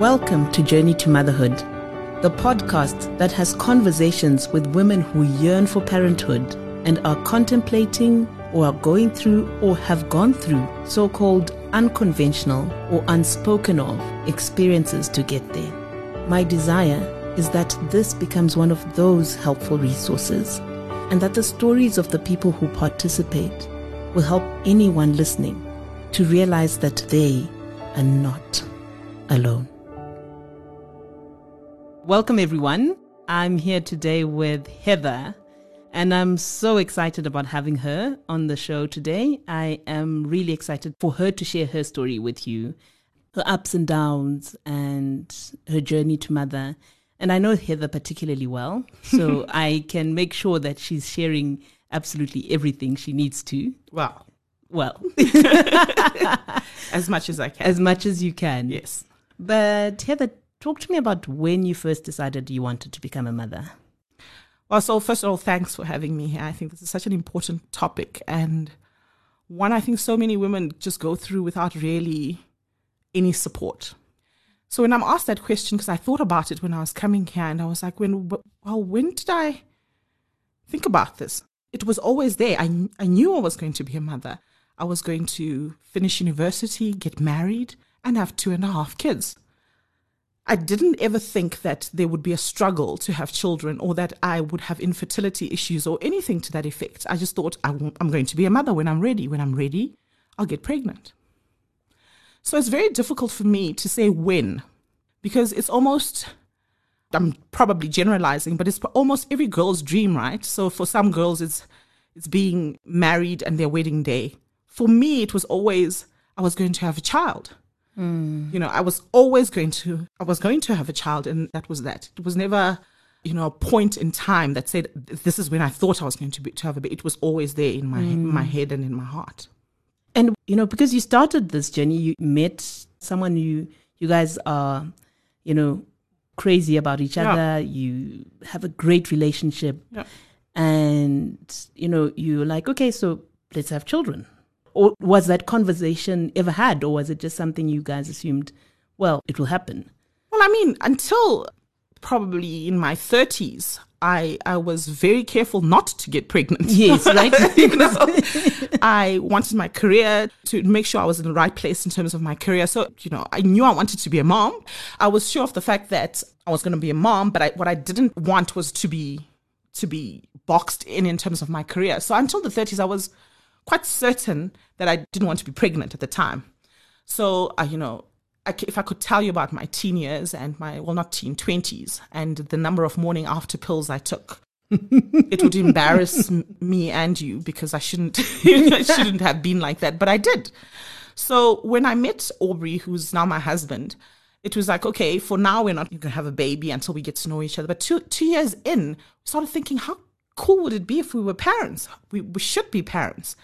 Welcome to Journey to Motherhood, the podcast that has conversations with women who yearn for parenthood and are contemplating or are going through or have gone through so called unconventional or unspoken of experiences to get there. My desire is that this becomes one of those helpful resources and that the stories of the people who participate will help anyone listening to realize that they are not alone. Welcome, everyone. I'm here today with Heather, and I'm so excited about having her on the show today. I am really excited for her to share her story with you, her ups and downs, and her journey to mother. And I know Heather particularly well, so I can make sure that she's sharing absolutely everything she needs to. Well, Well, as much as I can. as much as you can. yes. But Heather, talk to me about when you first decided you wanted to become a mother. Well, so first of all, thanks for having me here. I think this is such an important topic and one I think so many women just go through without really any support. So when I'm asked that question, because I thought about it when I was coming here, and I was like, when, well, when did I think about this? It was always there. I, I knew I was going to be a mother. I was going to finish university, get married, and have two and a half kids. I didn't ever think that there would be a struggle to have children or that I would have infertility issues or anything to that effect. I just thought I am going to be a mother when I'm ready. When I'm ready, I'll get pregnant. So it's very difficult for me to say when because it's almost, I'm probably generalizing, but it's almost every girl's dream, right? So for some girls, it's, it's being married and their wedding day. For me, it was always, I was going to have a child Mm. you know i was always going to i was going to have a child and that was that it was never you know a point in time that said this is when i thought i was going to be to have a baby it was always there in my my mm. head and in my heart And you know, because you started this journey, you met someone you you guys are, you know, crazy about each Yeah. other. You have a great relationship, Yeah. and you know, you're like, okay, so let's have children. Or was that conversation ever had, or was it just something you guys assumed? Well, it will happen. well i mean until probably in my 30s i i was very careful not to get pregnant Yes, right. you know, I wanted my career to make sure I was in the right place in terms of my career. So, you know, I knew I wanted to be a mom. I was sure of the fact that I was going to be a mom, but I, what I didn't want was to be to be boxed in in terms of my career. So until the 30s, I was quite certain that I didn't want to be pregnant at the time. So, I, you know, I if I could tell you about my teen years and my, well, not teen, 20s, and the number of morning after pills I took, it would embarrass me and you because I shouldn't, I shouldn't have been like that, but I did. So when I met Aubrey, who's now my husband, it was like, okay, for now we're not going to have a baby until we get to know each other. But two two years in, we started thinking, how cool would it be if we were parents? We we should be parents.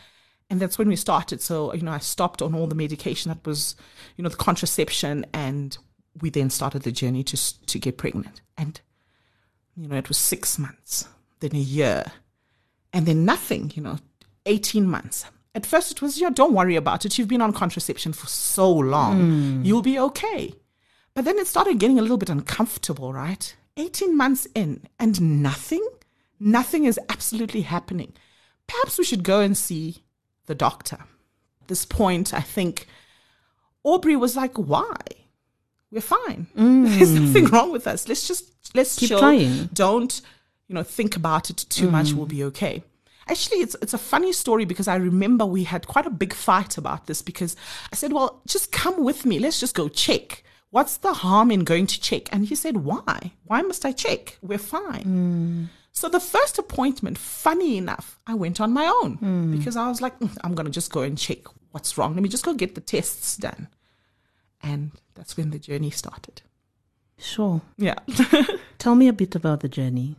And that's when we started. So, you know, I stopped on all the medication that was, you know, the contraception and we then started the journey to to get pregnant. And you know, it was 6 months, then a year, and then nothing, you know, 18 months. At first it was, yeah, don't worry about it. You've been on contraception for so long. Mm. You'll be okay. But then it started getting a little bit uncomfortable, right? 18 months in and nothing, nothing is absolutely happening. Perhaps we should go and see the doctor. At this point, I think Aubrey was like, why? We're fine. There's nothing mm. wrong with us. Let's just, let's Keep chill. trying. Don't, you know, think about it too much. Mm. We'll be okay. Actually, it's it's a funny story because I remember we had quite a big fight about this because I said, "Well, just come with me. Let's just go check. What's the harm in going to check?" And he said, "Why? Why must I check? We're fine." Mm. So the first appointment, funny enough, I went on my own because I was like, "Mm, I'm going to just go and check what's wrong. Let me just go get the tests done. And that's when the journey started. Sure. Yeah. Tell me a bit about the journey.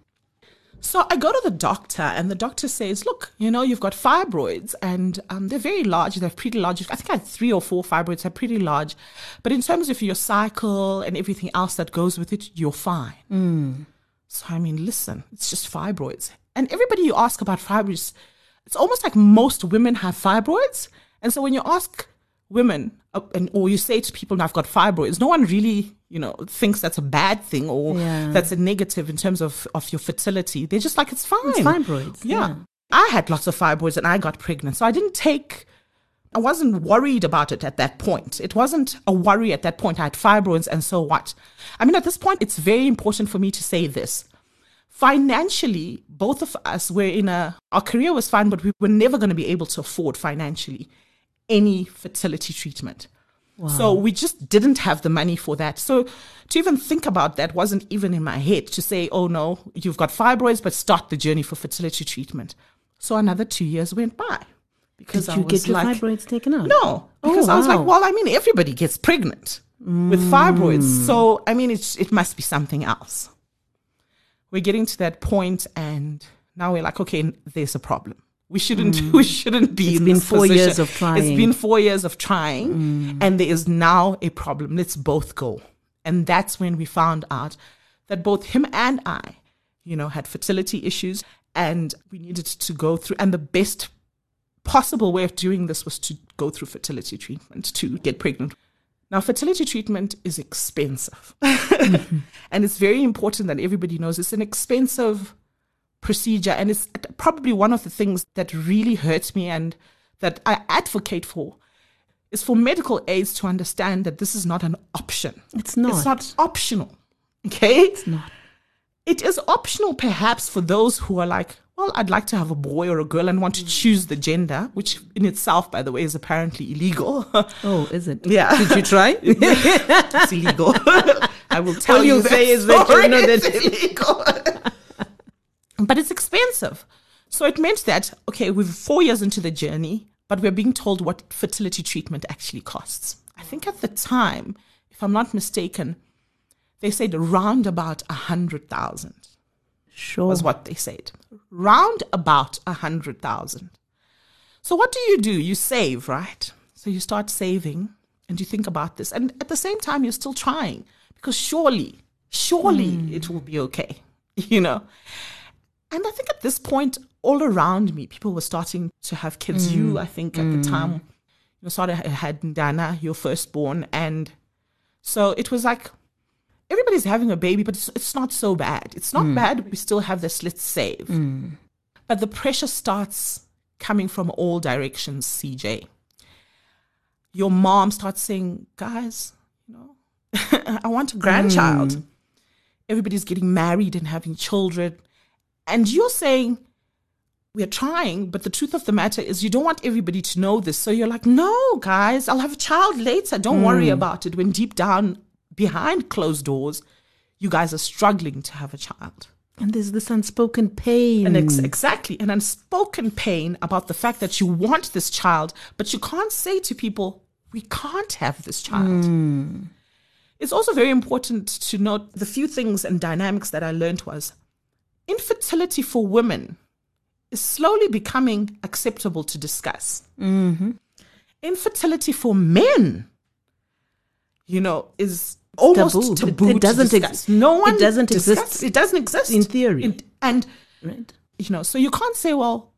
So I go to the doctor, and the doctor says, "Look, you know, you've got fibroids, and um, they're very large. They're pretty large. I think I had three or four fibroids. They're pretty large, but in terms of your cycle and everything else that goes with it, you're fine." So I mean, listen, it's just fibroids, and everybody you ask about fibroids, it's almost like most women have fibroids, and so when you ask women, uh, and or you say to people, "I've got fibroids," no one really, you know, thinks that's a bad thing or Yeah. that's a negative in terms of of your fertility. They're just like, "It's fine." It's fibroids. Yeah. I had lots of fibroids and I got pregnant. So I didn't take, I wasn't worried about it at that point. It wasn't a worry at that point. I had fibroids and so what? I mean, at this point, it's very important for me to say this. Financially, both of us were in a, our career was fine, but we were never going to be able to afford financially any fertility treatment. So we just didn't have the money for that. So to even think about that wasn't even in my head to say, oh no, you've got fibroids, but start the journey for fertility treatment. So another two years went by. Because Did I you was get your like, fibroids taken out? no, because I was like, well, I mean, everybody gets pregnant with fibroids. So, I mean, it's, it must be something else. We're getting to that point, and now we're like, okay, there's a problem. We shouldn't, we shouldn't be Mm. It's in been four position. years of trying. Mm. It's been four years of trying, and there is now a problem. Let's both go. And that's when we found out that both him and I, you know, had fertility issues, and we needed to go through. And the best possible way of doing this was to go through fertility treatment to get pregnant. Now, fertility treatment is expensive. Mm-hmm. and it's very important that everybody knows it's an expensive procedure. And it's probably one of the things that really hurts me and that I advocate for is for medical aids to understand that this is not an option. It's not. It's not optional. Okay? It's not. It is optional perhaps for those who are like, well, I'd like to have a boy or a girl and want to choose the gender, which in itself, by the way, is apparently illegal. Oh, is it? Yeah. Did you try? it's illegal. I will tell All you you say is that you know that- it's illegal. but it's expensive. So it meant that, okay, we're four years into the journey, but we're being told what fertility treatment actually costs. I think at the time, if I'm not mistaken, they said round about a hundred thousand Sure. was what they said. Round about a hundred thousand. So what do you do? You save, right? So you start saving and you think about this. And at the same time, you're still trying because surely, surely hmm. it will be okay, you know? And I think at this point, all around me, people were starting to have kids. You, hmm. I think, at the hmm. time, you started had Dana, your firstborn, and so it was like everybody's having a baby, but it's, it's not so bad. It's not mm. bad. We still have this. Let's save. Mm. But the pressure starts coming from all directions. CJ, your mom starts saying, "Guys, you know, I want a grandchild." Mm. Everybody's getting married and having children, and you're saying we're trying, but the truth of the matter is you don't want everybody to know this. So you're like, no, guys, I'll have a child later. Don't worry about it. When deep down, behind closed doors, you guys are struggling to have a child. and there's this unspoken pain. And ex- exactly, an unspoken pain about the fact that you want this child, but you can't say to people, we can't have this child. Hmm. It's also very important to note the few things and dynamics that I learned was infertility for women is slowly becoming acceptable to discuss. Mm-hmm. Infertility for men, you know, is almost Taboo. taboo. It- it doesn't exist. no it one doesn't discuss- exist It doesn't exist in theory. It- and right? you know, so you can't say, well,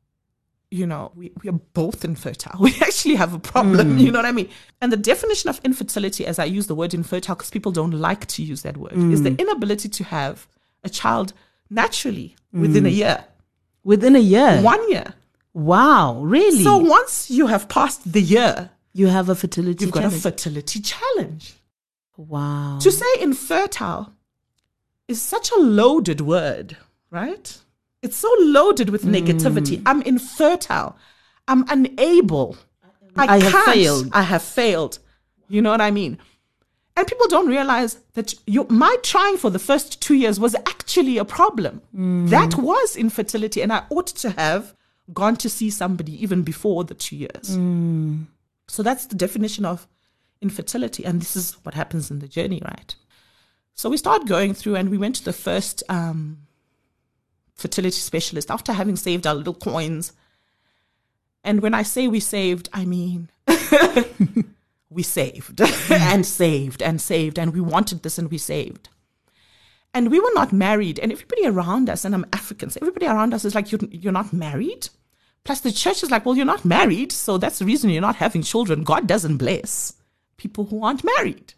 you know, we, we are both infertile. We actually have a problem. Hmm. You know what I mean? And the definition of infertility, as I use the word infertile, because people don't like to use that word, is the hmm. inability to have a child naturally hmm. within a year, Within a year. one year. Wow, really? So once you have passed the year, you have a fertility you've got a fertility challenge. Wow. To say infertile is such a loaded word, right? It's so loaded with negativity. Mm. I'm infertile. I'm unable. I, I have failed. I have failed. You know what I mean? And people don't realize that you, my trying for the first two years was actually a problem. Mm. That was infertility, and I ought to have gone to see somebody even before the two years. Mm. So that's the definition of infertility, and this is what happens in the journey, right? So we started going through, and we went to the first um, fertility specialist after having saved our little coins. And when I say we saved, I mean we saved and saved and saved, and we wanted this and we saved. And we were not married, and everybody around us, and I'm African, so everybody around us is like, you're, you're not married, Plus, the church is like, well, you're not married, so that's the reason you're not having children. God doesn't bless people who aren't married.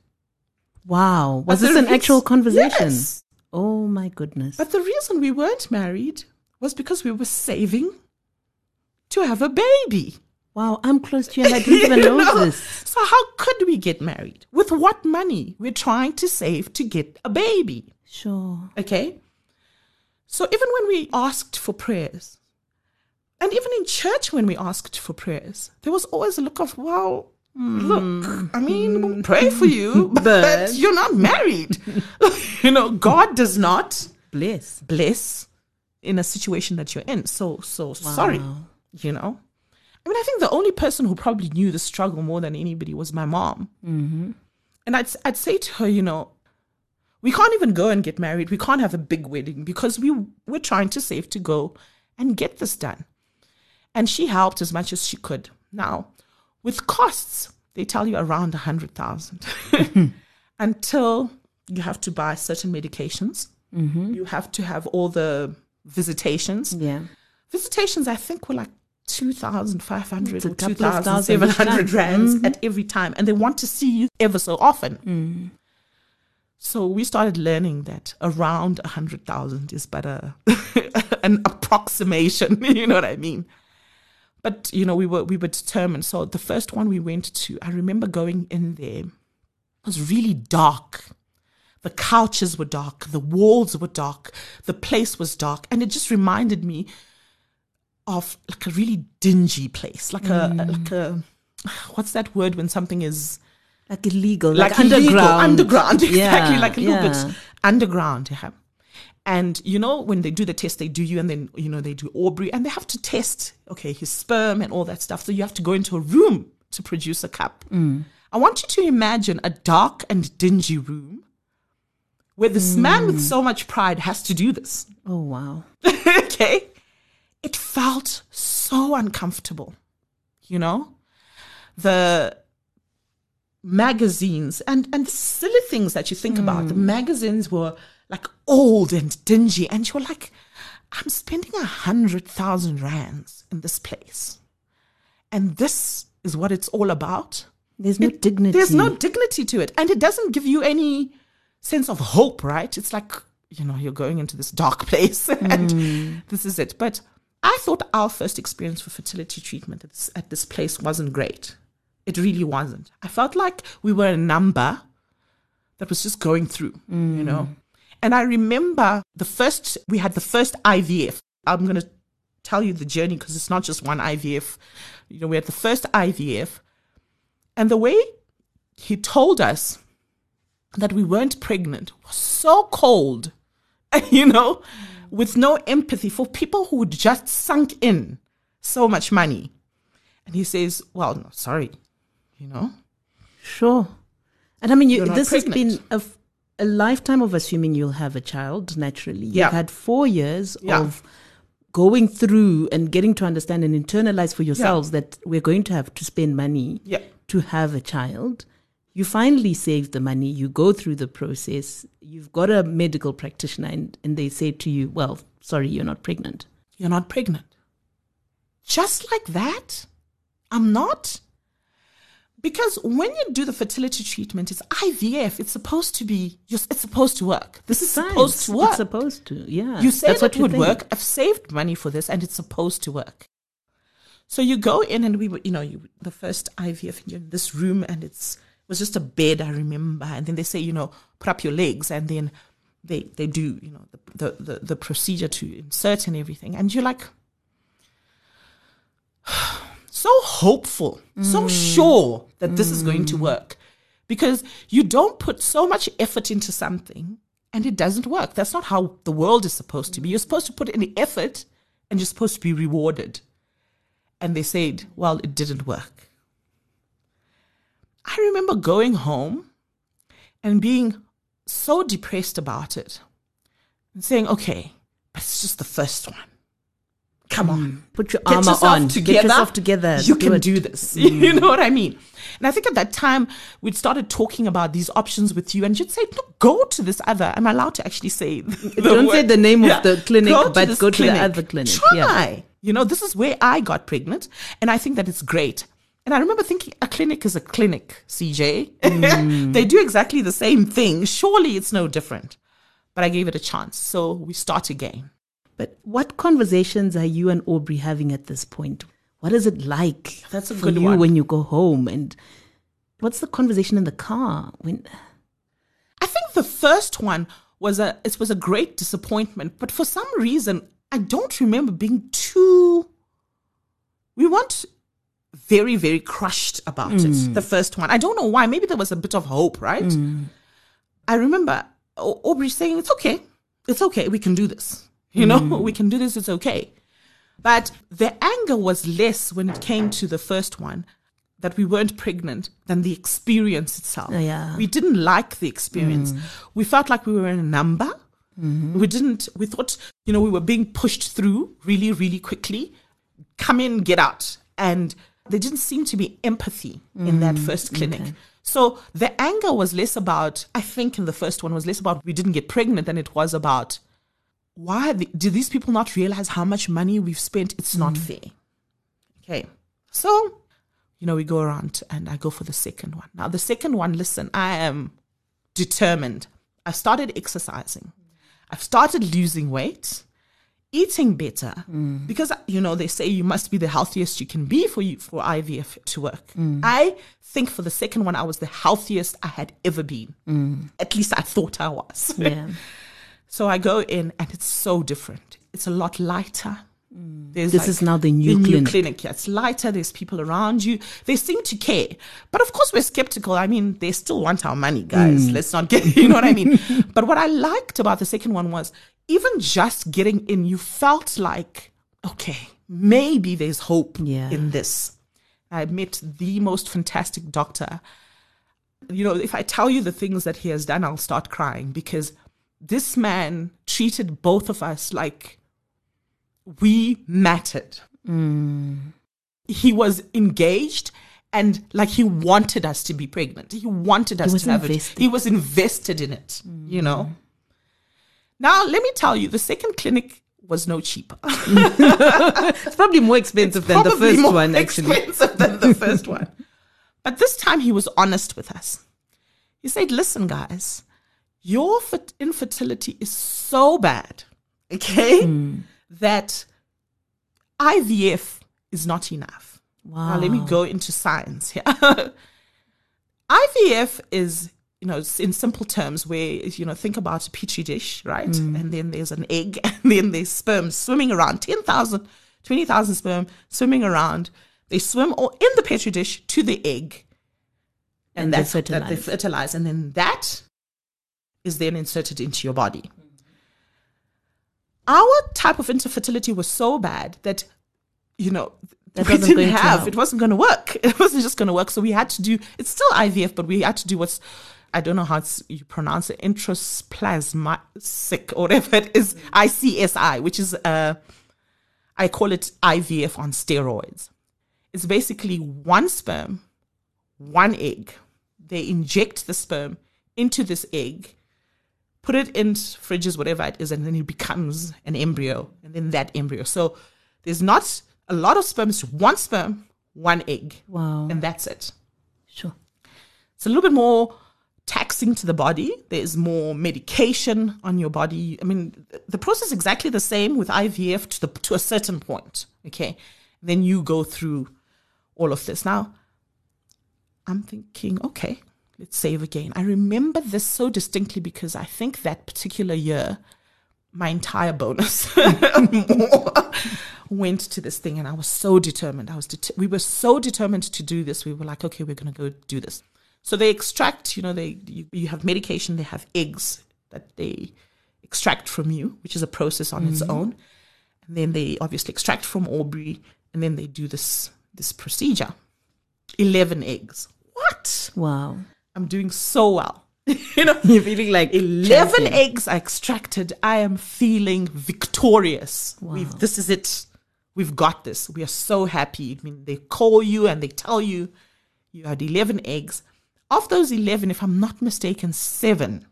Wow. Was But this an reas- actual conversation? Yes. Oh my goodness. But the reason we weren't married was because we were saving to have a baby. wow, I'm close to you and I didn't even know, know? this. So, how could we get married? With what money? We're trying to save to get a baby. Sure. Okay. So even when we asked for prayers, and even in church when we asked for prayers, there was always a look of, well, look, I mean, we'll pray for you, but, But- you're not married. you know, God does not Bless. bless in a situation that you're in. So, so sorry, you know. I mean, I think the only person who probably knew the struggle more than anybody was my mom. Mm-hmm. And I'd, I'd say to her, you know, we can't even go and get married. We can't have a big wedding because we we're trying to save to go and get this done. And she helped as much as she could. Now, with costs, they tell you around a hundred thousand until you have to buy certain medications. Mm-hmm. You have to have all the visitations. Yeah. Visitations, I think, were like 2,500 It's or couple of thousand each 2,700 time. rands mm-hmm. at every time. And they want to see you ever so often. Mm. So we started learning that around 100,000 is but a, an approximation. you know what I mean? But, you know, we were, we were determined. So the first one we went to, I remember going in there. It was really dark. The couches were dark, the walls were dark, the place was dark, and it just reminded me of like a really dingy place, like a mm. like a what's that word when something is Like illegal. like, Like, illegal, underground. underground, exactly, like a little yeah. bit underground. Yeah. And you know when they do the test, they do you, and then you know they do Aubrey, and they have to test okay his sperm and all that stuff. So you have to go into a room to produce a cup. Mm. I want you to imagine a dark and dingy room where this man Mm. with so much pride has to do this. Oh, wow. okay. It felt so uncomfortable. You know? The magazines and and the silly things that you think about. The magazines were like old and dingy, and you're like, I'm spending a hundred thousand rands in this place. And this is what it's all about. There's no dignity. There's no dignity to it. And it doesn't give you any sense of hope, right? It's like, you know, you're going into this dark place and mm. this is it. But I thought our first experience for fertility treatment at this, at this place wasn't great. It really wasn't. I felt like we were a number that was just going through, you know. Mm. And I remember the first, we had the first IVF. I'm going to tell you the journey because it's not just one IVF. You know, we had the first IVF. And the way he told us that we weren't pregnant was so cold, you know, with no empathy for people who had just sunk in so much money. And he says, Well, no, sorry, you know, Sure. And I mean, you, this has been a, a lifetime of assuming you'll have a child naturally. Yeah. You've had four years Yeah. of going through and getting to understand and internalize for yourselves that we're going to have to spend money yeah, to have a child. You finally save the money, you go through the process, you've got a medical practitioner, and, and they say to you, Well, sorry, you're not pregnant. you're not pregnant. Just like that, I'm not. Because when you do the fertility treatment, it's IVF. It's supposed to be, it's supposed to work. This is supposed to work. It's supposed to, yeah. You said That's what it would think. work. I've saved money for this, and it's supposed to work. So you go in, and we were, you know, you, the first IVF, and you're in this room, and it's it was just a bed, I remember. And then they say, you know, put up your legs, and then they they do, you know, the the the, the procedure to insert and everything, and you're like. So hopeful, so mm. sure that this is going to mm. work because you don't put so much effort into something and it doesn't work. That's not how the world is supposed to be. You're supposed to put in the effort and you're supposed to be rewarded. And they said, well, it didn't work. I remember going home and being so depressed about it and saying, okay, but it's just the first one. Come on. Mm. Put your Get armor on. together. Get yourself together. You can it. do this. Mm. you know what I mean? And I think at that time we'd started talking about these options with you, and you'd say, "No, go to this other." I'm allowed to actually say? The Don't say the name of the clinic, to but go to the other clinic. Try. Yeah. You know, this is where I got pregnant, and I think that it's great. And I remember thinking, a clinic is a clinic, CJ. Mm. they do exactly the same thing. Surely it's no different. But I gave it a chance. So we start again. But what conversations are you and Aubrey having at this point? What is it like That's a for good you one. when you go home? And what's the conversation in the car? When I think the first one was a it was a great disappointment, but for some reason I don't remember being too. We weren't very very crushed about it. Mm. The first one, I don't know why. Maybe there was a bit of hope, right? Mm. I remember Aubrey saying, "It's okay, it's okay. We can do this. You know, mm. we can do this. It's okay." But the anger was less when it came to the first one that we weren't pregnant than the experience itself. Oh, yeah. We didn't like the experience. Mm. We felt like we were in a number. Mm-hmm. We didn't, we thought, you know, we were being pushed through really, really quickly. Come in, get out. And there didn't seem to be empathy in that mm. first clinic. So the anger was less about, I think in the first one was less about we didn't get pregnant than it was about why the, do these people not realize how much money we've spent? It's not mm. fair. Okay. So, you know, we go around and I go for the second one. Now, the second one, listen, I am determined. I've started exercising. I've started losing weight, eating better, mm. because you know they say you must be the healthiest you can be for you for IVF to work. Mm. I think for the second one, I was the healthiest I had ever been. At least I thought I was. yeah, So I go in and it's so different. It's a lot lighter. Mm. There's This is now the new clinic. clinic. Yeah, it's lighter. There's people around you. They seem to care. But of course, we're skeptical. I mean, they still want our money, guys. Mm. Let's not get, you know what I mean? but what I liked about the second one was even just getting in, you felt like, okay, maybe there's hope Yeah. in this. I met the most fantastic doctor you know, if I tell you the things that he has done, I'll start crying because this man treated both of us like we mattered. Mm. He was engaged and like he wanted us to be pregnant. He wanted us was to have invested. it. He was invested in it, you know. Mm. Now, let me tell you, the second clinic was no cheaper. it's probably more expensive than the first one. Actually, expensive than the first one. But this time he was honest with us. He said, "Listen, guys, your fit- infertility is so bad, okay, Hmm. that IVF is not enough." wow. Now let me go into science here. IVF is, you know, in simple terms, where you know, think about a petri dish, right? Mm. And then there's an egg, and then there's sperm swimming around 10,000, 20,000 sperm swimming around. They swim all in the petri dish to the egg, and, And they that's that they fertilize. fertilize, and then that is then inserted into your body. Our type of infertility was so bad that, you know, That we didn't have it wasn't going to work. It wasn't just going to work. So we had to do. It's still IVF, but we had to do what's I don't know how it's, you pronounce it, intrasplasmic or whatever it is, ICSI, which is uh, I call it IVF on steroids. It's basically one sperm, one egg. They inject the sperm into this egg, put it in fridges, whatever it is, and then it becomes an embryo, and then that embryo. So there's not a lot of sperm, it's one sperm, one egg, wow. and that's it. Sure. It's a little bit more taxing to the body. There's more medication on your body. I mean, the process is exactly the same with IVF to the to a certain point. Okay, then you go through all of this. Now, I'm thinking, okay, let's save again. I remember this so distinctly because I think that particular year, my entire bonus went to this thing, and I was so determined. I was det- we were so determined to do this. We were like, okay, we're going to go do this. So they extract, you know, they you, you have medication, they have eggs that they extract from you, which is a process on its mm-hmm. own. And then they obviously extract from Aubrey, and then they do this this procedure. Eleven eggs. What? Wow. I'm doing so well. you know, You're feeling like 11 champion. eggs are extracted. I am feeling victorious. We've, this is it. We've got this. We are so happy. I mean, they call you and they tell you you had 11 eggs. Of those 11, if I'm not mistaken, seven,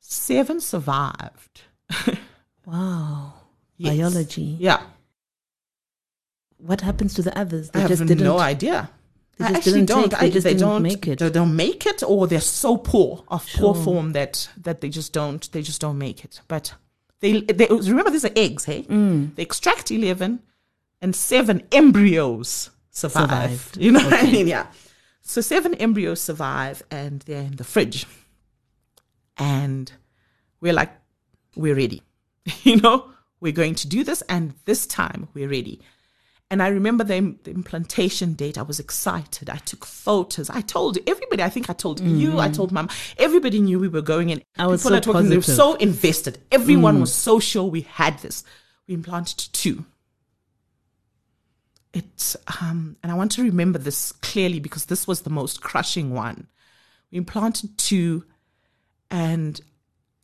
seven survived. Wow. Yes. Biology. Yeah. What happens to the others? I They have didn't. no idea. They I just actually don't. take, they I- just they don't make it. They don't make it, or they're so poor of poor form that that they just don't. They just don't make it. But they, they remember these are eggs. Hey, Mm. they extract eleven, and seven embryos survive. Survived. You know what I mean? Yeah. So seven embryos survive, and they're in the fridge, and we're like, we're ready. you know, we're going to do this, and this time we're ready. And I remember the, the implantation date. I was excited. I took photos. I told everybody. I think I told you. I told mom. Everybody knew we were going in. I was People so are talking. They were positive. so invested. Everyone was so sure we had this. We implanted two. It um, and I want to remember this clearly because this was the most crushing one. We implanted two, and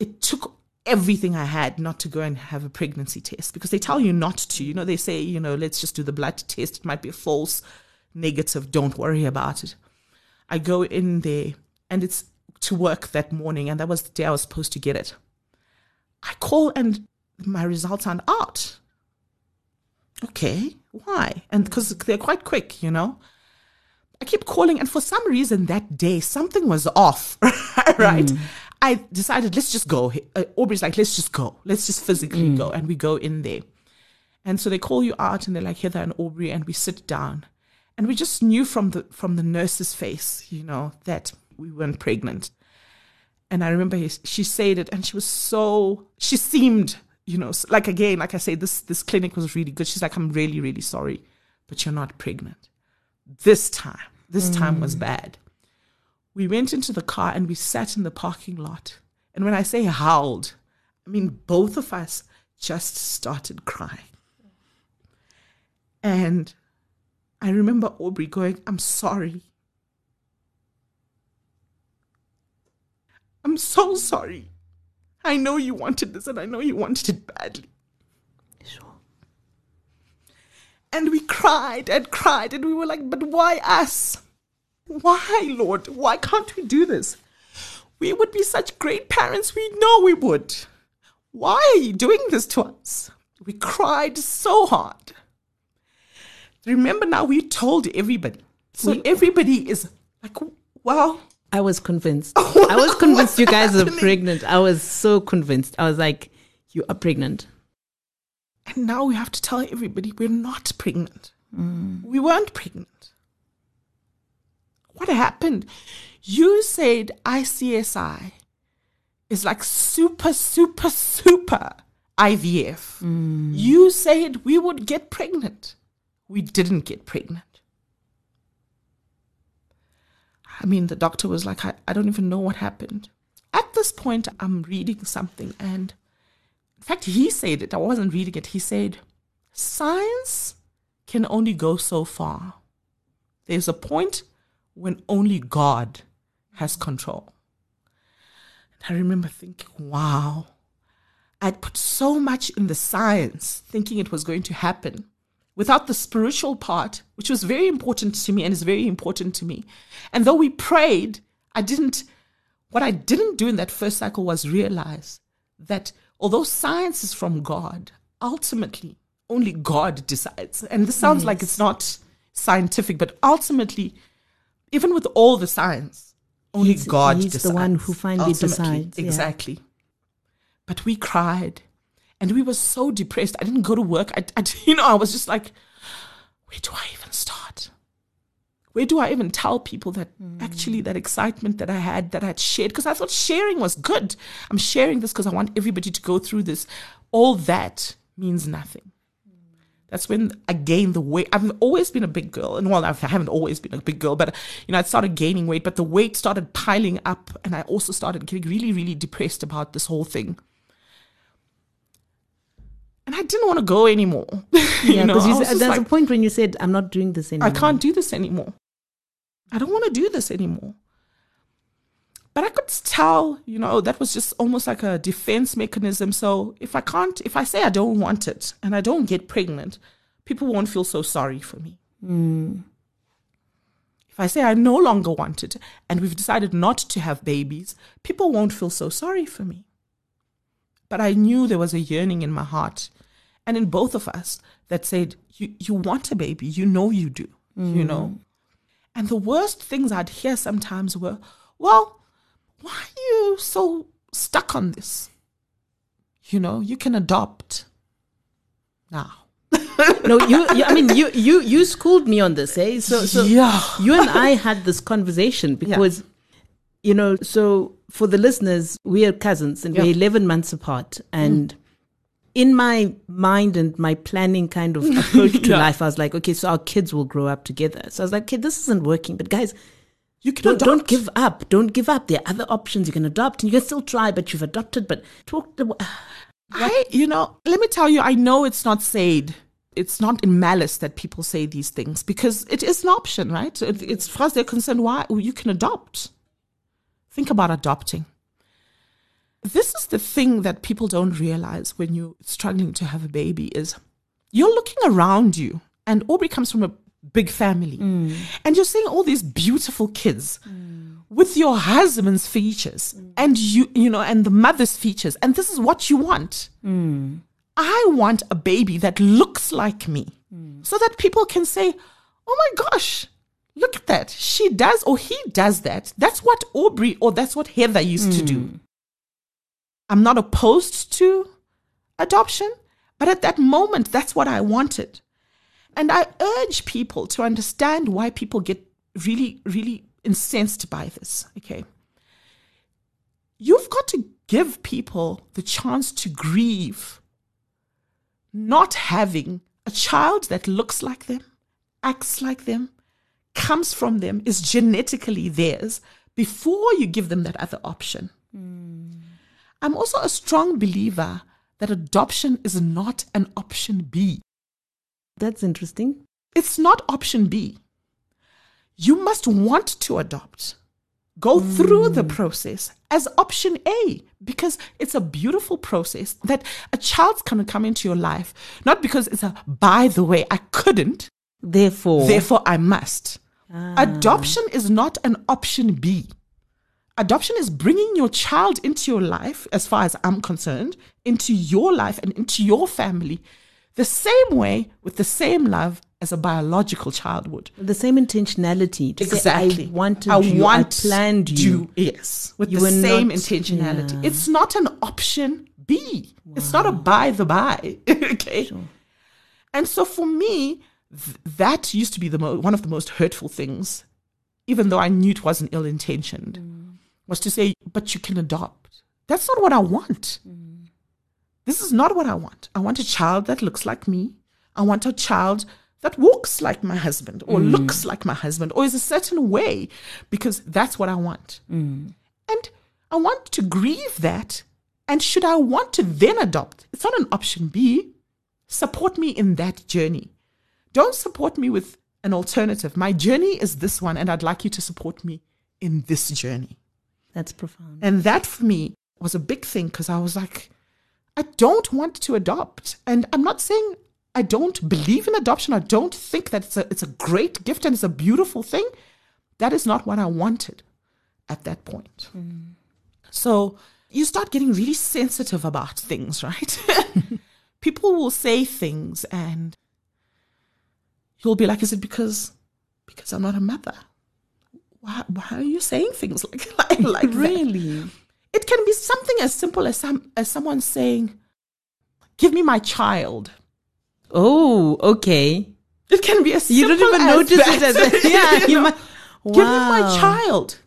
it took everything I had not to go and have a pregnancy test because they tell you not to. You know, they say, you know, let's just do the blood test. It might be a false negative. Don't worry about it. I go in there and it's to work that morning, and that was the day I was supposed to get it. I call and my results aren't out. Okay, why? And because they're quite quick, you know. I keep calling, and for some reason that day something was off, right? Mm. I decided let's just go. Uh, Aubrey's like, let's just go. Let's just physically go, and we go in there. And so they call you out, and they're like Heather and Aubrey, and we sit down, and we just knew from the from the nurse's face, you know, that we weren't pregnant. And I remember he, she said it, and she was so she seemed, you know, like again, like I say, this this clinic was really good. She's like, I'm really really sorry, but you're not pregnant. This time, this time was bad. We went into the car and we sat in the parking lot. And when I say howled, I mean both of us just started crying. And I remember Aubrey going, I'm sorry. I'm so sorry. I know you wanted this and I know you wanted it badly. Sure. And we cried and cried and we were like, but why us? Why, Lord? Why can't we do this? We would be such great parents. We know we would. Why are you doing this to us? We cried so hard. Remember now, we told everybody. So We- everybody is like, well, I was convinced. I was convinced you guys are pregnant. I was so convinced. I was like, you are pregnant. And now we have to tell everybody we're not pregnant. Mm. We weren't pregnant. What happened? You said ICSI is like super, super, super IVF. Mm. You said we would get pregnant. We didn't get pregnant. I mean, the doctor was like, I, I don't even know what happened. At this point, I'm reading something, and in fact, he said it. I wasn't reading it. He said, Science can only go so far. There's a point when only God has control. And I remember thinking, wow, I'd put so much in the science thinking it was going to happen without the spiritual part, which was very important to me and is very important to me. And though we prayed, I didn't, what I didn't do in that first cycle was realize that although science is from God, ultimately only God decides. And this sounds like it's not scientific, but ultimately, even with all the signs, only He's- God he's the one who finally ultimately. decides, yeah. Exactly. But we cried and we were so depressed. I didn't go to work. I, I, you know, I was just like, where do I even start? Where do I even tell people that mm. actually that excitement that I had, that I had shared? Because I thought sharing was good. I'm sharing this because I want everybody to go through this. All that means nothing. That's when I gained the weight. I've always been a big girl, and well, I haven't always been a big girl, but you know, I started gaining weight, but the weight started piling up, and I also started getting really, really depressed about this whole thing. And I didn't want to go anymore. Yeah, you know, because I there's just a point when you said, I'm not doing this anymore. I can't do this anymore. I don't want to do this anymore. But I could tell, you know, that was just almost like a defense mechanism. So if I can't, if I say I don't want it and I don't get pregnant, people won't feel so sorry for me. Hmm. If I say I no longer want it and we've decided not to have babies, people won't feel so sorry for me. But I knew there was a yearning in my heart and in both of us that said, you, you want a baby, you know you do, you hmm. know. And the worst things I'd hear sometimes were, well, why are you so stuck on this? You know, you can adopt now. no, you, you. I mean, you, you, you schooled me on this, eh? So, so Yeah. you and I had this conversation because, you know, so for the listeners, we are cousins and Yeah. we're eleven months apart, and. In my mind and my planning kind of approach to Yeah. life, I was like, okay, so our kids will grow up together. So I was like, okay, this isn't working. But guys, You can don't, don't give up. Don't give up. There are other options. You can adopt and you can still try, but you've adopted. But talk the. I, you know, let me tell you, I know it's not said. It's not in malice that people say these things because it is an option, right? It, it's as far as they're concerned, why you can adopt. Think about adopting. This is the thing that people don't realize when you're struggling to have a baby is you're looking around you, and Aubrey comes from a big family, mm. and you're seeing all these beautiful kids mm. with your husband's features mm. and you you know and the mother's features. And this is what you want. I want a baby that looks like me. So that people can say oh my gosh look at that. She does or he does that. That's what aubrey or that's what heather used to do. I'm not opposed to adoption but at that moment that's what i wanted and I urge people to understand why people get really, really incensed by this. Okay. You've got to give people the chance to grieve not having a child that looks like them, acts like them, comes from them, is genetically theirs before you give them that other option. Mm. I'm also a strong believer that adoption is not an option B. That's interesting. It's not option B. You must want to adopt. Go through the hmm. process as option A because it's a beautiful process that a child's going to come into your life, not because it's a by the way, I couldn't, Therefore, therefore I must. Ah. Adoption is not an option B. Adoption is bringing your child into your life, as far as I'm concerned, into your life and into your family, the same way with the same love as a biological child would. the same intentionality. To Say, I wanted I you. want I planned you. Yes, with You the same not- intentionality. yeah. It's not an option B. It's not a by the by. okay. And so for me, th- that used to be the mo- one of the most hurtful things, even though I knew it wasn't ill intentioned, mm. was to say, "But you can adopt." That's not what I want. Mm. This is not what I want. I want a child that looks like me. I want a child that walks like my husband or mm. looks like my husband or is a certain way because that's what I want. Mm. And I want to grieve that. And should I want to then adopt, it's not an option B. Support me in that journey. Don't support me with an alternative. My journey is this one, and I'd like you to support me in this journey. That's profound. And that for me was a big thing because I was like, I don't want to adopt. And I'm not saying I don't believe in adoption. I don't think that it's a, it's a great gift and it's a beautiful thing. That is not what I wanted at that point. Mm. So you start getting really sensitive about things, right? People will say things and you'll be like, is it because because I'm not a mother? Why, why are you saying things like, like, like that? It can be something as simple as some as someone saying, "Give me my child." Oh, okay. It can be as You don't even as notice that. it as a, yeah. You You know, might, Give me my child.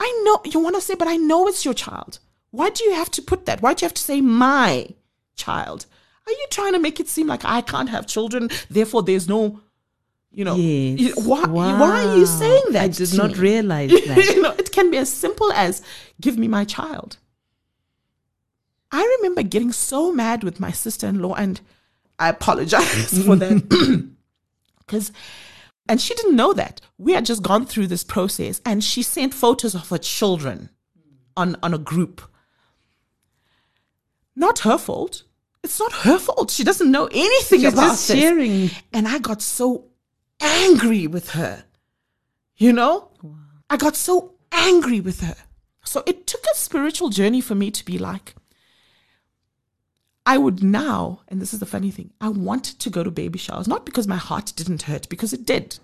I know you want to say, but I know it's your child. Why do you have to put that? Why do you have to say my child? Are you trying to make it seem like I can't have children, therefore there's no, you know, Yes. you- why, why are you saying that? I did not me? realize that. you know, it can be as simple as give me my child. I remember getting so mad with my sister-in-law, and I apologize for that because, and she didn't know that we had just gone through this process, and she sent photos of her children on on a group. Not her fault. It's not her fault. She doesn't know anything She's about just this. sharing. And I got so angry with her. You know? I got so angry with her. So it took a spiritual journey for me to be like, I would now, and this is the funny thing, I wanted to go to baby showers, not because my heart didn't hurt, because it did.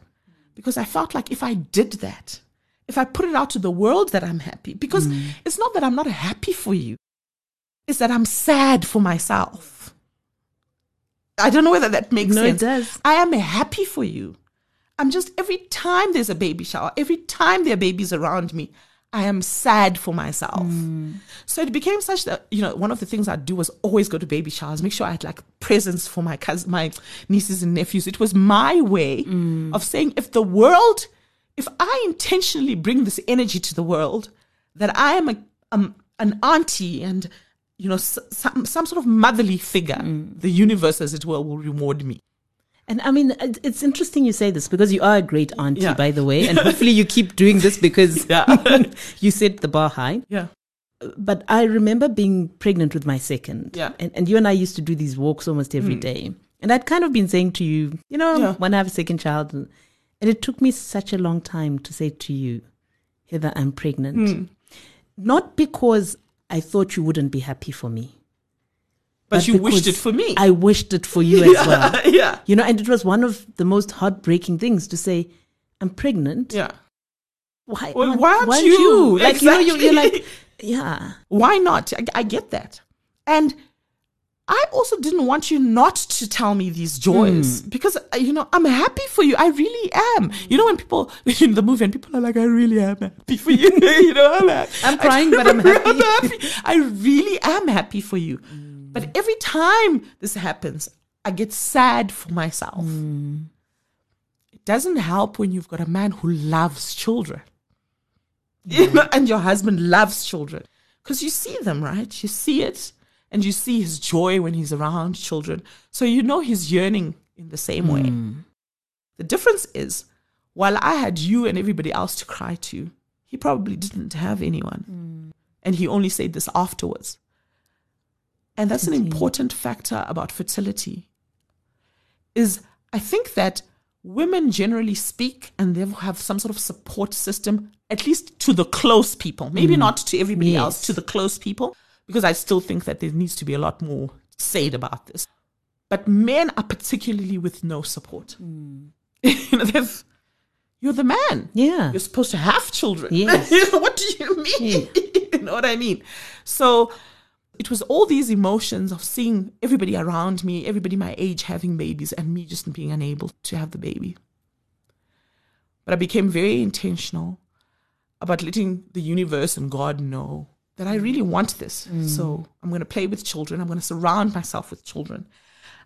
Because I felt like if I did that, if I put it out to the world that I'm happy, because mm. it's not that I'm not happy for you, it's that I'm sad for myself. I don't know whether that makes sense. No, it does. I am happy for you. I'm just, every time there's a baby shower, every time there are babies around me, I am sad for myself. Mm. So it became such that, you know, one of the things I'd do was always go to baby showers, make sure I had like presents for my cousins, my nieces and nephews. It was my way mm. of saying, if the world, if I intentionally bring this energy to the world, that I am a, um, an auntie and, you know, s- some, some sort of motherly figure, mm. the universe, as it were, will reward me. And I mean, it's interesting you say this because you are a great auntie, Yeah. by the way. And hopefully you keep doing this because you set the bar high. Yeah. But I remember being pregnant with my second. Yeah. And, and you and I used to do these walks almost every hmm. day. And I'd kind of been saying to you, you know, Yeah. when I have a second child. And it took me such a long time to say to you, Heather, I'm pregnant. Hmm. Not because I thought you wouldn't be happy for me. But, you wished it for me. I wished it for you as well. yeah. You know, and it was one of the most heartbreaking things to say, I'm pregnant. Yeah. Why, Well, aren't- why aren't aren't you? Like, you know, you, you're Exactly. like, yeah. Why not? I, I get that. And I also didn't want you not to tell me these joys Hmm. because, uh, you know, I'm happy for you. I really am. You know, when people in the movie and people are like, I really am happy for you. you know, I'm. I'm crying, but I'm happy. I'm happy. I really am happy for you. But every time this happens, I get sad for myself. It doesn't help when you've got a man who loves children. You know, and your husband loves children. Because you see them, right? You see it and you see his joy when he's around children. So you know he's yearning in the same way. Hmm. The difference is, while I had you and everybody else to cry to, he probably didn't have anyone. Hmm. And he only said this afterwards. And that's an important factor about fertility. Is I think that women generally speak and they have some sort of support system, at least to the close people. Maybe mm. not to everybody Yes. else, to the close people, because I still think that there needs to be a lot more said about this. But men are particularly with no support. Mm. you know, they've, you're the man. Yeah. You're supposed to have children. Yes. What do you mean? you know what I mean? So it was all these emotions of seeing everybody around me, everybody my age having babies, and me just being unable to have the baby. But I became very intentional about letting the universe and God know that I really want this. Mm. So I'm going to play with children. I'm going to surround myself with children.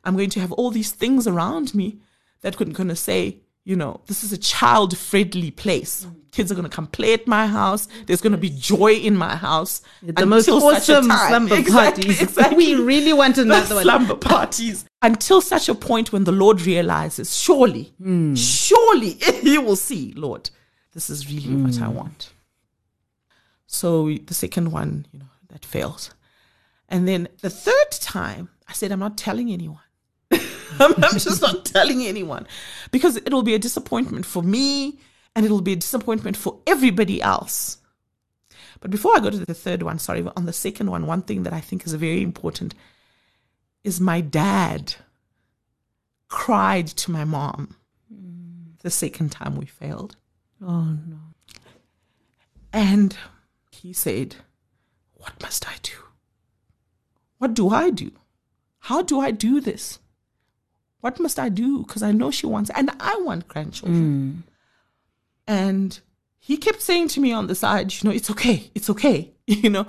I'm going to have all these things around me that could going to say, you know, this is a child friendly place. Kids are going to come play at my house. There's going to be joy in my house. The most until such a awesome time. slumber Exactly, parties. exactly. We really want another one. slumber parties until such a point when the Lord realizes, surely, Hmm. surely He will see, Lord, this is really what Hmm. I want. So the second one, you know, that fails. And then the third time, I said, I'm not telling anyone. I'm, I'm just not telling anyone because it'll be a disappointment for me and it'll be a disappointment for everybody else. But before I go to the third one, sorry, on the second one, one thing that I think is very important is my dad cried to my mom the second time we failed. Oh, no. And he said, What must I do? What do I do? How do I do this? What must I do? Because I know she wants, and I want grandchildren. Mm. And he kept saying to me on the side, you know, it's okay, it's okay, you know.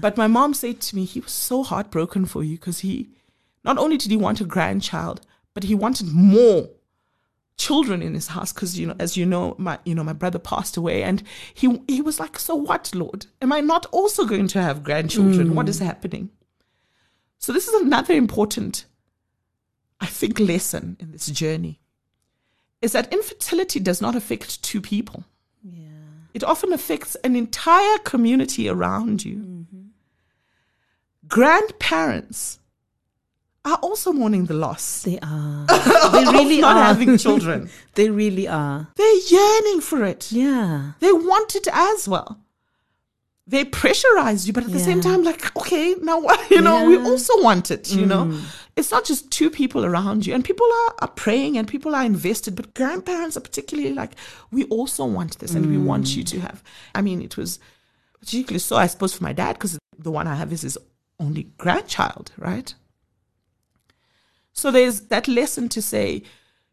But my mom said to me, he was so heartbroken for you because he, not only did he want a grandchild, but he wanted more children in his house because you know as you know my you know my brother passed away and he he was like so what lord am i not also going to have grandchildren what mm. is happening so this is another important i think lesson in this journey is that infertility does not affect two people Yeah. it often affects an entire community around you grandparents are also mourning the loss They are. They really not are. having children they really are. they're yearning for it Yeah. They want it as well. They pressurize you, but at the same time, like, okay, now what? You know, we also want it, you know? Mm. It's not just two people around you, and people are, are praying and people are invested, but grandparents are particularly like, we also want this and we want you to mm. have. I mean, it was particularly so, I suppose, for my dad, because the one I have is his only grandchild, right? So there's that lesson to say,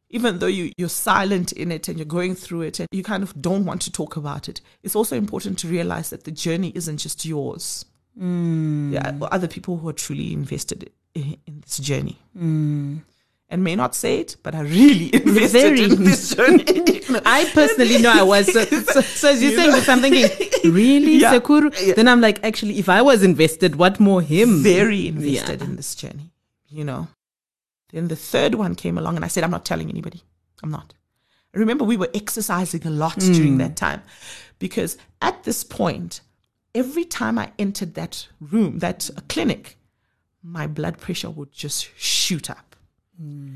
even though you, you're silent in it and you're going through it and you kind of don't want to talk about it, it's also important to realize that the journey isn't just yours. Mm. There are other people who are truly invested in, in this journey. And may not say it, but are really invested Very. in this journey. I personally know I was. So, so, so as you're saying this, I'm thinking, really, Yeah. Sekuru? Yeah. Then I'm like, actually, if I was invested, what more him? very invested Yeah. in this journey, you know. Then the third one came along, and I said, I'm not telling anybody. I'm not. I remember we were exercising a lot hmm. during that time because at this point, every time I entered that room, that clinic, my blood pressure would just shoot up. Hmm.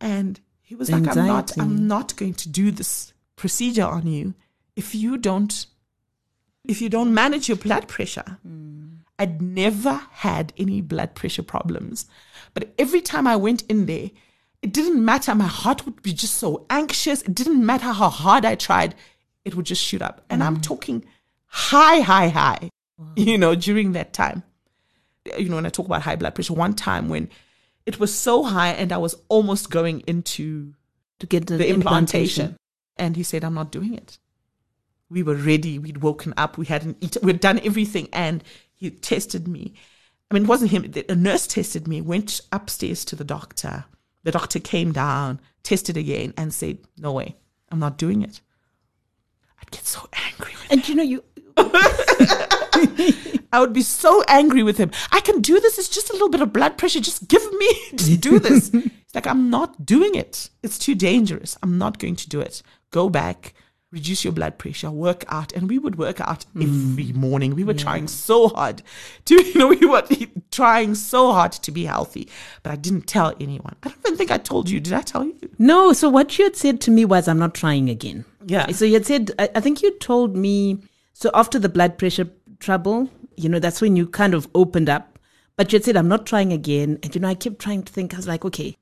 And he was like, I'm not, I'm not going to do this procedure on you if you don't if you don't manage your blood pressure. Hmm. I'd never had any blood pressure problems. But every time I went in there, it didn't matter. My heart would be just so anxious. It didn't matter how hard I tried, it would just shoot up. And I'm mm. talking high, high, high, you know, during that time. You know, when I talk about high blood pressure, one time when it was so high and I was almost going into to get the, the implantation. And he said, I'm not doing it. We were ready. We'd woken up. We hadn't eaten. We'd done everything. And he tested me. I mean, it wasn't him. The- A nurse tested me, went upstairs to the doctor. The doctor came down, tested again, and said, No way. I'm not doing it. I'd get so angry with And you know, you I would be so angry with him. I can do this. It's just a little bit of blood pressure. Just give me, just do this. It's like, I'm not doing it. It's too dangerous. I'm not going to do it. Go back, reduce your blood pressure, work out. And we would work out hmm. every morning. We were trying so hard to, you know, we were trying so hard to be healthy. But I didn't tell anyone. I don't even think I told you. Did I tell you? no. So what you had said to me was, I'm not trying again. Yeah. So you had said, I, I think you told me. So after the blood pressure trouble, you know, that's when you kind of opened up. But you had said, I'm not trying again. And you know, I kept trying to think. I was like, okay.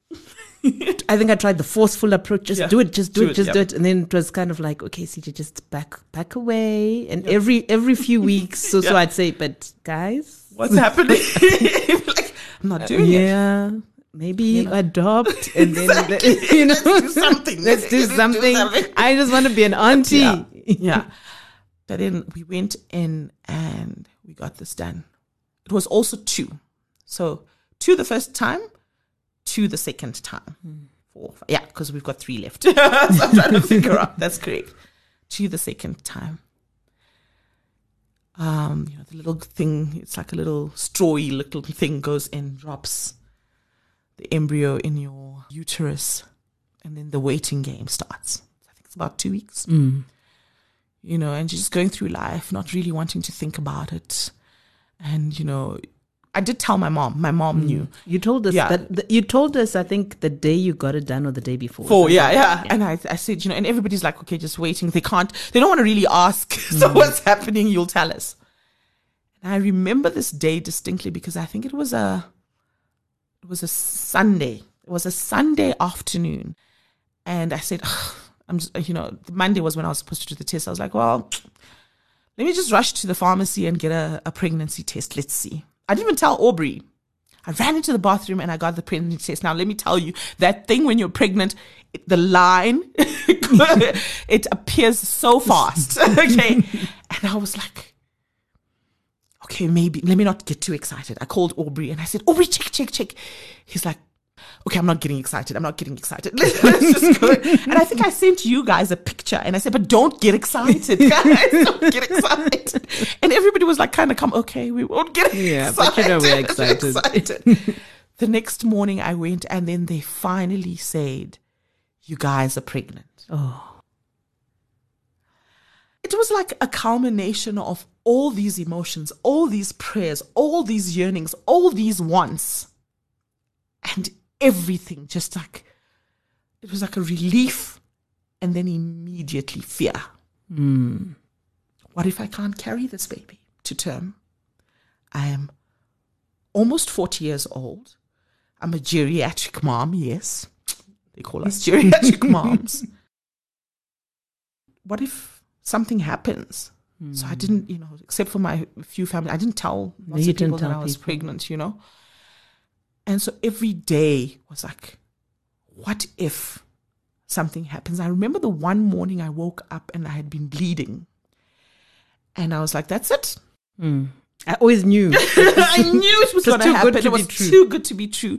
I think I tried the forceful approach. Just Yeah. do it. Just do, Do it. it, Just do it. And then it was kind of like, okay, CJ, just back back away. And every every few weeks, so so I'd say, but guys, What's happening? like, I'm not doing it. yeah, maybe adopt and then you know Let's do something. Let's do Let's do something. something. I just want to be an auntie. yeah. yeah. But then we went in and we got this done. It was also two. So two the first time, two the second time. Four. Yeah, because we've got three left. so I'm trying to figure out. That's correct. Two the second time. Um, you know, the little thing, it's like a little strawy little thing goes in, drops the embryo in your uterus, and then the waiting game starts. I think it's about two weeks you know, and just going through life, not really wanting to think about it. And, you know, I did tell my mom. My mom mm. knew. You told us Yeah. that th- you told us I think the day you got it done or the day before. Oh, yeah, yeah. yeah, And I, I said, you know, and everybody's like, okay, just waiting. They can't, they don't want to really ask. so mm. what's happening? You'll tell us. And I remember this day distinctly because I think it was a, it was a Sunday. It was a Sunday afternoon. And I said, "Ugh, I'm just, you know, Monday was when I was supposed to do the test. I was like, well, let me just rush to the pharmacy and get a, a pregnancy test. Let's see. I didn't even tell Aubrey. I ran into the bathroom and I got the pregnancy test. Now, let me tell you that thing when you're pregnant, it- the line, it appears so fast. okay. And I was like, okay, maybe, let me not get too excited. I called Aubrey and I said, Aubrey, check, check, check. He's like, okay, I'm not getting excited. I'm not getting excited. Let's, let's just go. And I think I sent you guys a picture and I said, but don't get excited, guys. Don't get excited. And everybody was like, kind of come, okay, we won't get Yeah, excited. but you know we're excited. excited. the next morning I went and then they finally said, you guys are pregnant. Oh, It was like a culmination of all these emotions, all these prayers, all these yearnings, all these wants, and everything just like it was like a relief and then immediately fear. Hmm. What if I can't carry this baby? to term. I am almost 40 years old. I'm a geriatric mom, yes. They call us geriatric moms. What if something happens? So I hmm. didn't, you know, except for my few family, I didn't tell lots you of people that I was people. pregnant, you know. And so every day was like, what if something happens? I remember the one morning I woke up and I had been bleeding. And I was like, that's it. Hmm. I always knew. I knew it was going to too good happen. to It be was true. too good to be true.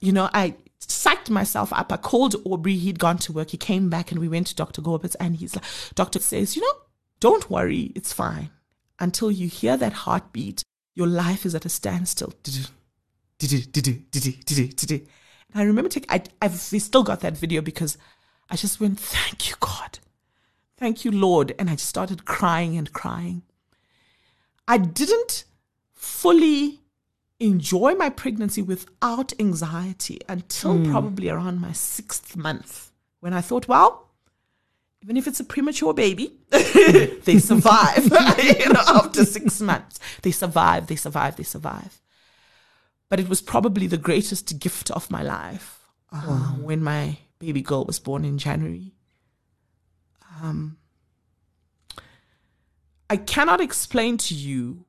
You know, I psyched myself up. I called Aubrey. He'd gone to work. He came back and we went to Dr. Gorbitz and he's like, doctor says, you know, don't worry. It's fine. Until you hear that heartbeat, your life is at a standstill. And I remember taking, I, I've still got that video because I just went, thank you, God. Thank you, Lord. And I just started crying and crying. I didn't fully enjoy my pregnancy without anxiety until hmm. probably around my sixth month when I thought, well, even if it's a premature baby, they survive. you know, after six months, they survive, they survive, they survive. But it was probably the greatest gift of my life uh, when my baby girl was born in January. Um, I cannot explain to you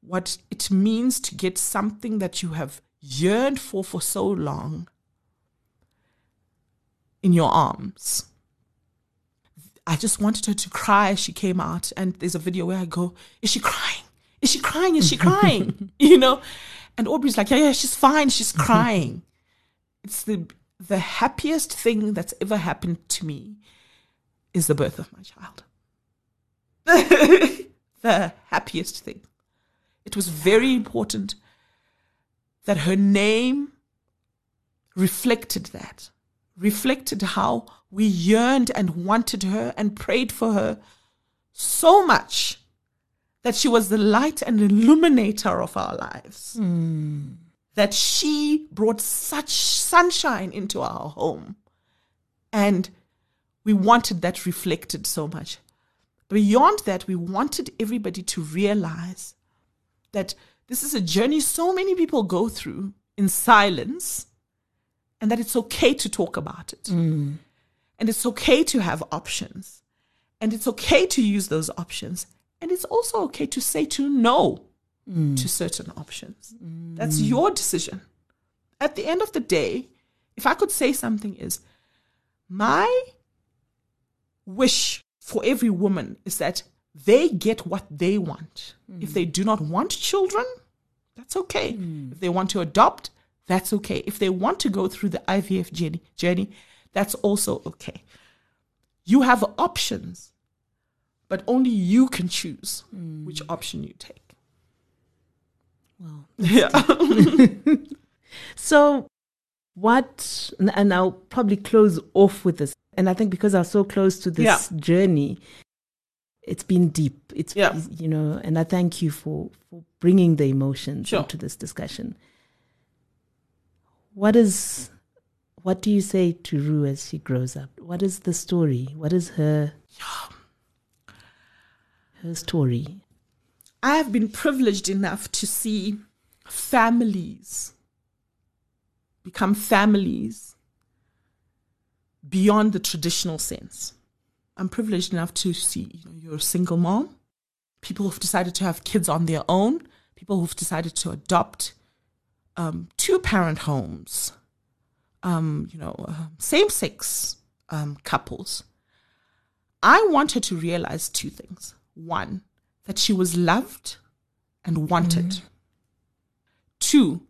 what it means to get something that you have yearned for for so long in your arms. I just wanted her to cry as she came out. And there's a video where I go, Is she crying? Is she crying? Is she crying? you know? And Aubrey's like, Yeah, yeah, she's fine. She's mm-hmm. crying. It's the the happiest thing that's ever happened to me is the birth of my child. the happiest thing. It was very important that her name reflected that, reflected how we yearned and wanted her and prayed for her so much that she was the light and illuminator of our lives. Hmm. That she brought such sunshine into our home. And we wanted that reflected so much. Beyond that, we wanted everybody to realize that this is a journey so many people go through in silence and that it's okay to talk about it. Hmm. And it's okay to have options. And it's okay to use those options. And it's also okay to say to no mm. to certain options. Mm. That's your decision. At the end of the day, if I could say something is my wish for every woman is that they get what they want. Mm. If they do not want children, that's okay. If they want to adopt, that's okay. If they want to go through the IVF journey, journey that's also okay. You have options, but only you can choose mm. which option you take. Well, Yeah. So, what, and I'll probably close off with this. And I think because I'm so close to this Yeah. journey, it's been deep. It's, Yeah. you know, and I thank you for, for bringing the emotions Sure. into this discussion. What is, what do you say to Rue as she grows up? What is the story? What is her, her story? I have been privileged enough to see families become families beyond the traditional sense. I'm privileged enough to see you know, you're a single mom, people who've decided to have kids on their own, people who've decided to adopt um, two parent homes, um, you know, uh, same sex um, couples. I want her to realize two things. One, that she was loved and wanted. Mm-hmm. Two,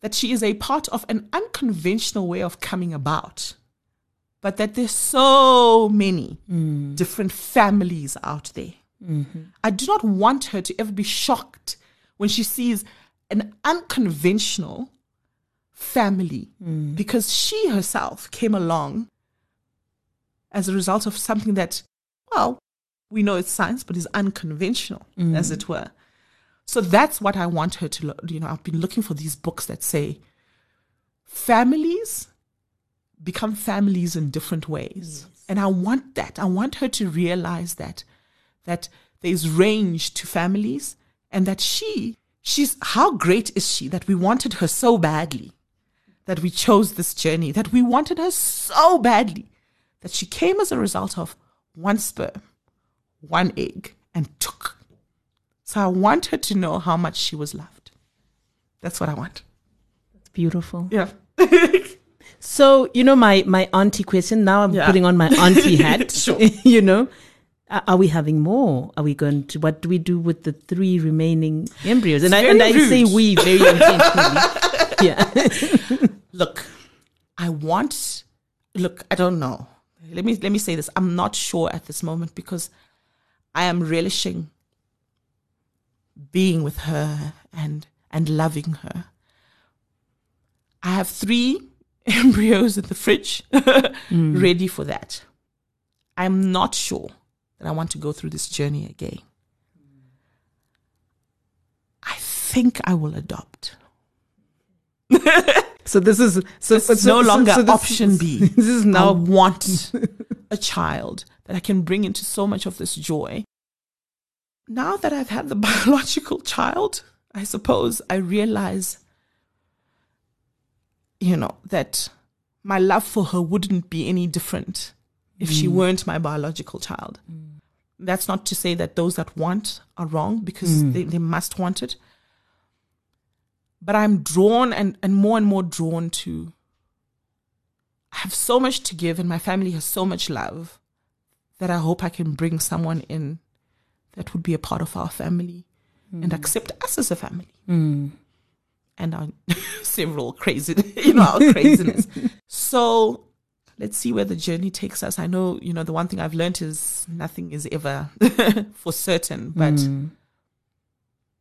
that she is a part of an unconventional way of coming about, but that there's so many mm. different families out there. Mm-hmm. I do not want her to ever be shocked when she sees an unconventional family mm. because she herself came along as a result of something that, well, we know it's science, but it's unconventional, mm. as it were. So that's what I want her to, you know, I've been looking for these books that say families become families in different ways. And I want that. I want her to realize that, that there's range to families and that she, she's, how great is she that we wanted her so badly, that we chose this journey, that we wanted her so badly, that she came as a result of one sperm, one egg, and took. So I want her to know how much she was loved. That's what I want. It's beautiful. Yeah. So, you know, my, my auntie question, now I'm Yeah. putting on my auntie hat. Sure. you know, are are we having more? Are we going to, what do we do with the three remaining embryos? And I, and I say we very intentionally. yeah. look, I want look, I don't know. Let me let me say this. I'm not sure at this moment because I am relishing being with her and and loving her. I have three embryos in the fridge mm. ready for that. I'm not sure that I want to go through this journey again. I think I will adopt. So this is, so This so- no so- longer so this- option B. This is I now, want a child that I can bring into so much of this joy. Now that I've had the biological child, I suppose I realize, you know, that my love for her wouldn't be any different if she mm. weren't my biological child. Mm. That's not to say that those that want are wrong because mm. they, they must want it. But I'm drawn and, and more and more drawn to I have so much to give and my family has so much love that I hope I can bring someone in that would be a part of our family and hmm. accept us as a family. Hmm. And our several crazy, you know, our craziness. so let's see where the journey takes us. I know, you know, the one thing I've learned is nothing is ever for certain, but hmm.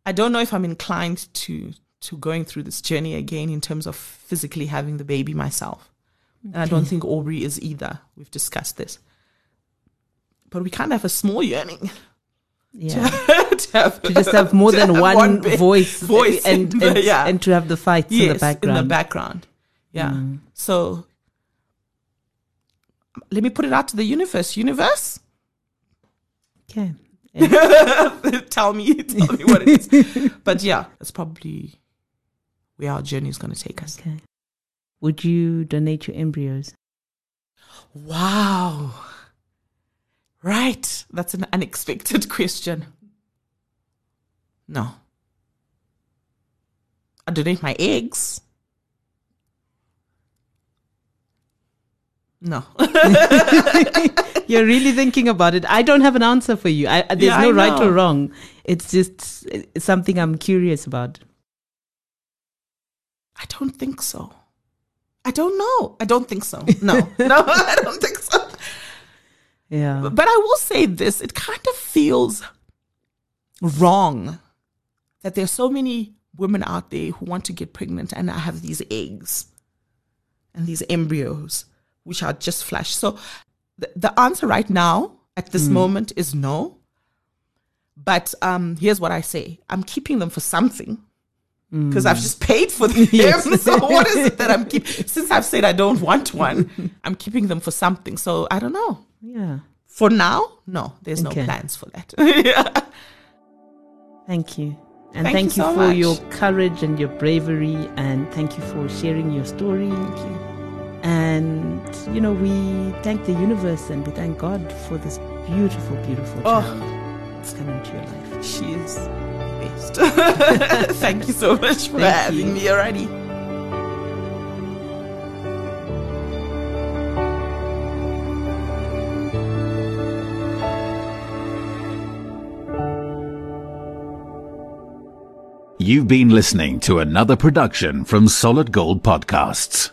I don't know if I'm inclined to to going through this journey again in terms of physically having the baby myself. And I don't think Aubrey is either. We've discussed this. But we can't have a small yearning yeah. to, have, to just have more to than have one, big voice, voice and, the- and, yeah. and to have the fights yes, in the background. In the background. Yeah. Mm. So let me put it out to the universe. Universe, okay. tell me, tell me what it is. but yeah, that's probably where our journey is going to take us. Okay. Would you donate your embryos? Wow. Right. That's an unexpected question. No. I donate my eggs. No. You're really thinking about it. I don't have an answer for you. I, there's Yeah, no right or wrong. It's just uh, something I'm curious about. I don't think so. I don't know. I don't think so. No. no, I don't think so. Yeah. But I will say this it kind of feels wrong that there's so many women out there who want to get pregnant and I have these eggs and these embryos which are just flash. So the, the answer right now at this moment is no. But um, here's what I say I'm keeping them for something because I've mm. just paid for them. so what is it that I'm keeping? Since I've said I don't want one, I'm keeping them for something. So I don't know. Yeah. For now, no, there's Okay. no plans for that. yeah. Thank you. And Thank thank, you you, so for much. your courage and your bravery. And thank you for sharing your story. Thank you. And, you know, we thank the universe and we thank God for this beautiful, beautiful Oh. child that's come into your life. She is the. Thank you so much for Thank having you. me already. You've been listening to another production from Solid Gold Podcasts.